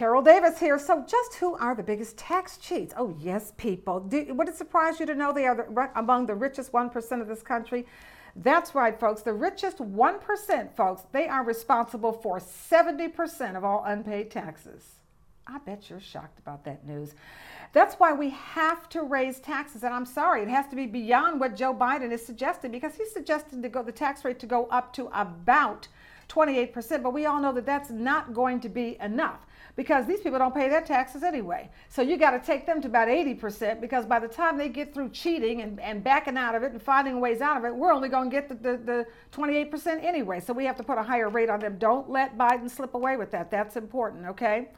Carol Davis here. So, just who are the biggest tax cheats? Oh, yes, people. Do, would it surprise you to know they are the, among the richest 1% of this country? That's right, folks. The richest 1%, folks, they are responsible for 70% of all unpaid taxes. I bet you're shocked about that news. That's why we have to raise taxes. And I'm sorry, it has to be beyond what Joe Biden is suggesting because he's suggesting to go the tax rate to go up to about 28%. But we all know that that's not going to be enough because these people don't pay their taxes anyway. So you got to take them to about 80% because by the time they get through cheating and, and backing out of it and finding ways out of it, we're only going to get the, the, the 28% anyway. So we have to put a higher rate on them. Don't let Biden slip away with that. That's important, okay?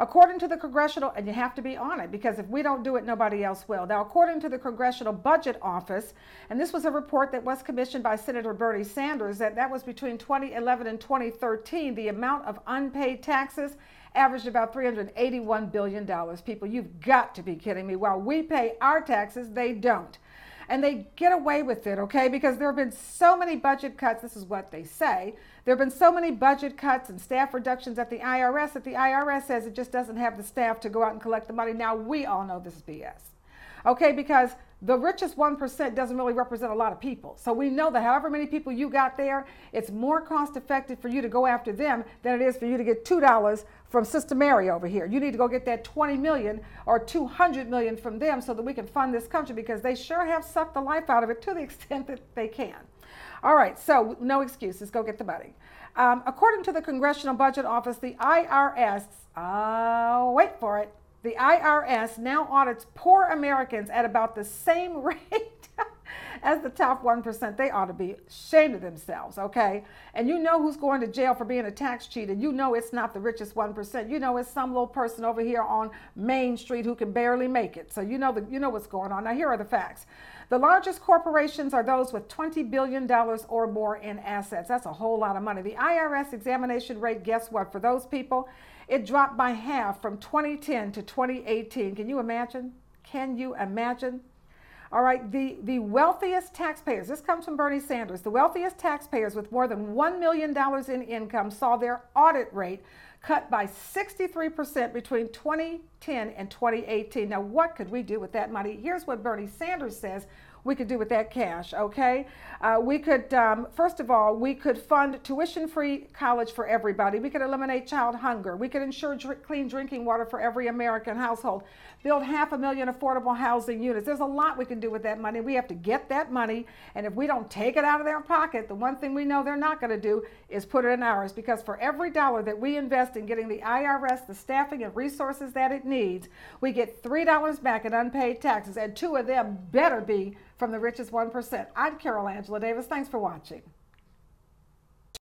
According to the congressional, and you have to be on it because if we don't do it, nobody else will. Now, according to the Congressional Budget Office, and this was a report that was commissioned by Senator Bernie Sanders, that that was between 2011 and 2013, the amount of unpaid taxes averaged about $381 billion. People, you've got to be kidding me. While we pay our taxes, they don't. And they get away with it, okay? Because there have been so many budget cuts. This is what they say. There have been so many budget cuts and staff reductions at the IRS that the IRS says it just doesn't have the staff to go out and collect the money. Now, we all know this is BS, okay? Because the richest 1% doesn't really represent a lot of people. So we know that however many people you got there, it's more cost effective for you to go after them than it is for you to get $2 from Sister Mary over here. You need to go get that 20 million or 200 million from them so that we can fund this country because they sure have sucked the life out of it to the extent that they can. All right, so no excuses. Go get the money. Um, according to the Congressional Budget Office, the IRS, uh, wait for it, the IRS now audits poor Americans at about the same rate as the top 1%. They ought to be ashamed of themselves, okay? And you know who's going to jail for being a tax cheat, and you know it's not the richest 1%. You know it's some little person over here on Main Street who can barely make it. So you know the, you know what's going on. Now here are the facts. The largest corporations are those with $20 billion or more in assets. That's a whole lot of money. The IRS examination rate, guess what? For those people, it dropped by half from 2010 to 2018. Can you imagine? Can you imagine? All right, the, the wealthiest taxpayers, this comes from Bernie Sanders, the wealthiest taxpayers with more than $1 million in income saw their audit rate cut by 63% between 2010 and 2018. Now, what could we do with that money? Here's what Bernie Sanders says we could do with that cash, okay? Uh, we could, um, first of all, we could fund tuition free college for everybody. We could eliminate child hunger. We could ensure dr- clean drinking water for every American household, build half a million affordable housing units. There's a lot we can do with that money. We have to get that money, and if we don't take it out of their pocket, the one thing we know they're not going to do is put it in ours because for every dollar that we invest in getting the IRS the staffing and resources that it needs, we get $3 back in unpaid taxes, and two of them better be from the richest 1%. I'm Carol Angela Davis. Thanks for watching.